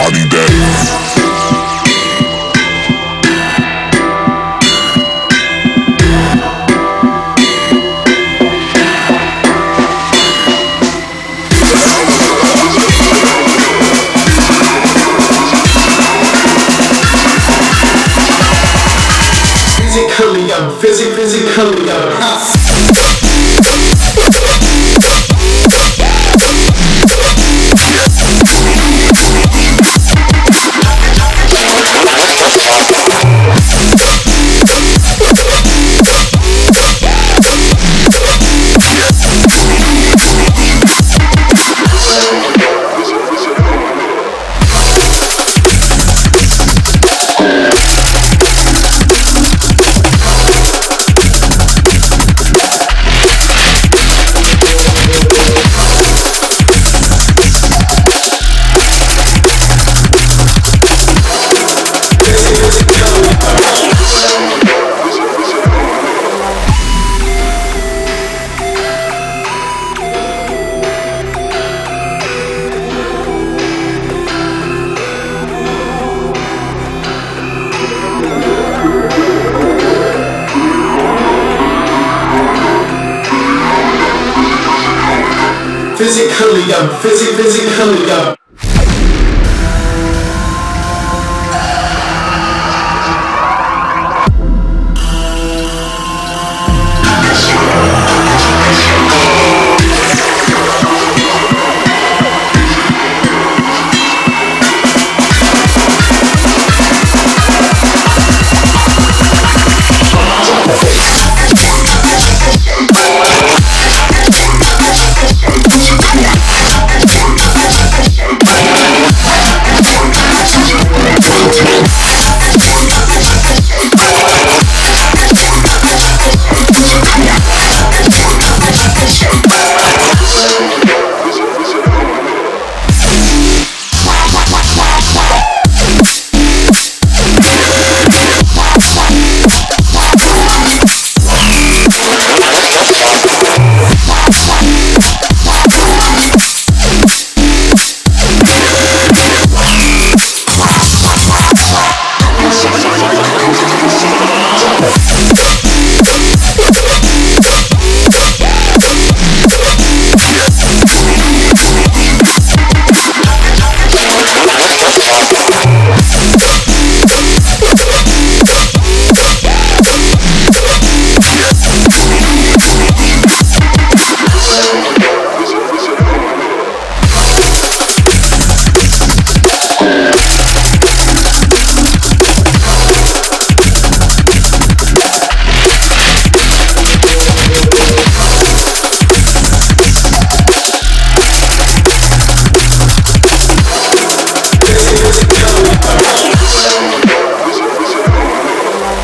Adidas. physically, physically, physically. Physically, I'm physically, physically, I'm.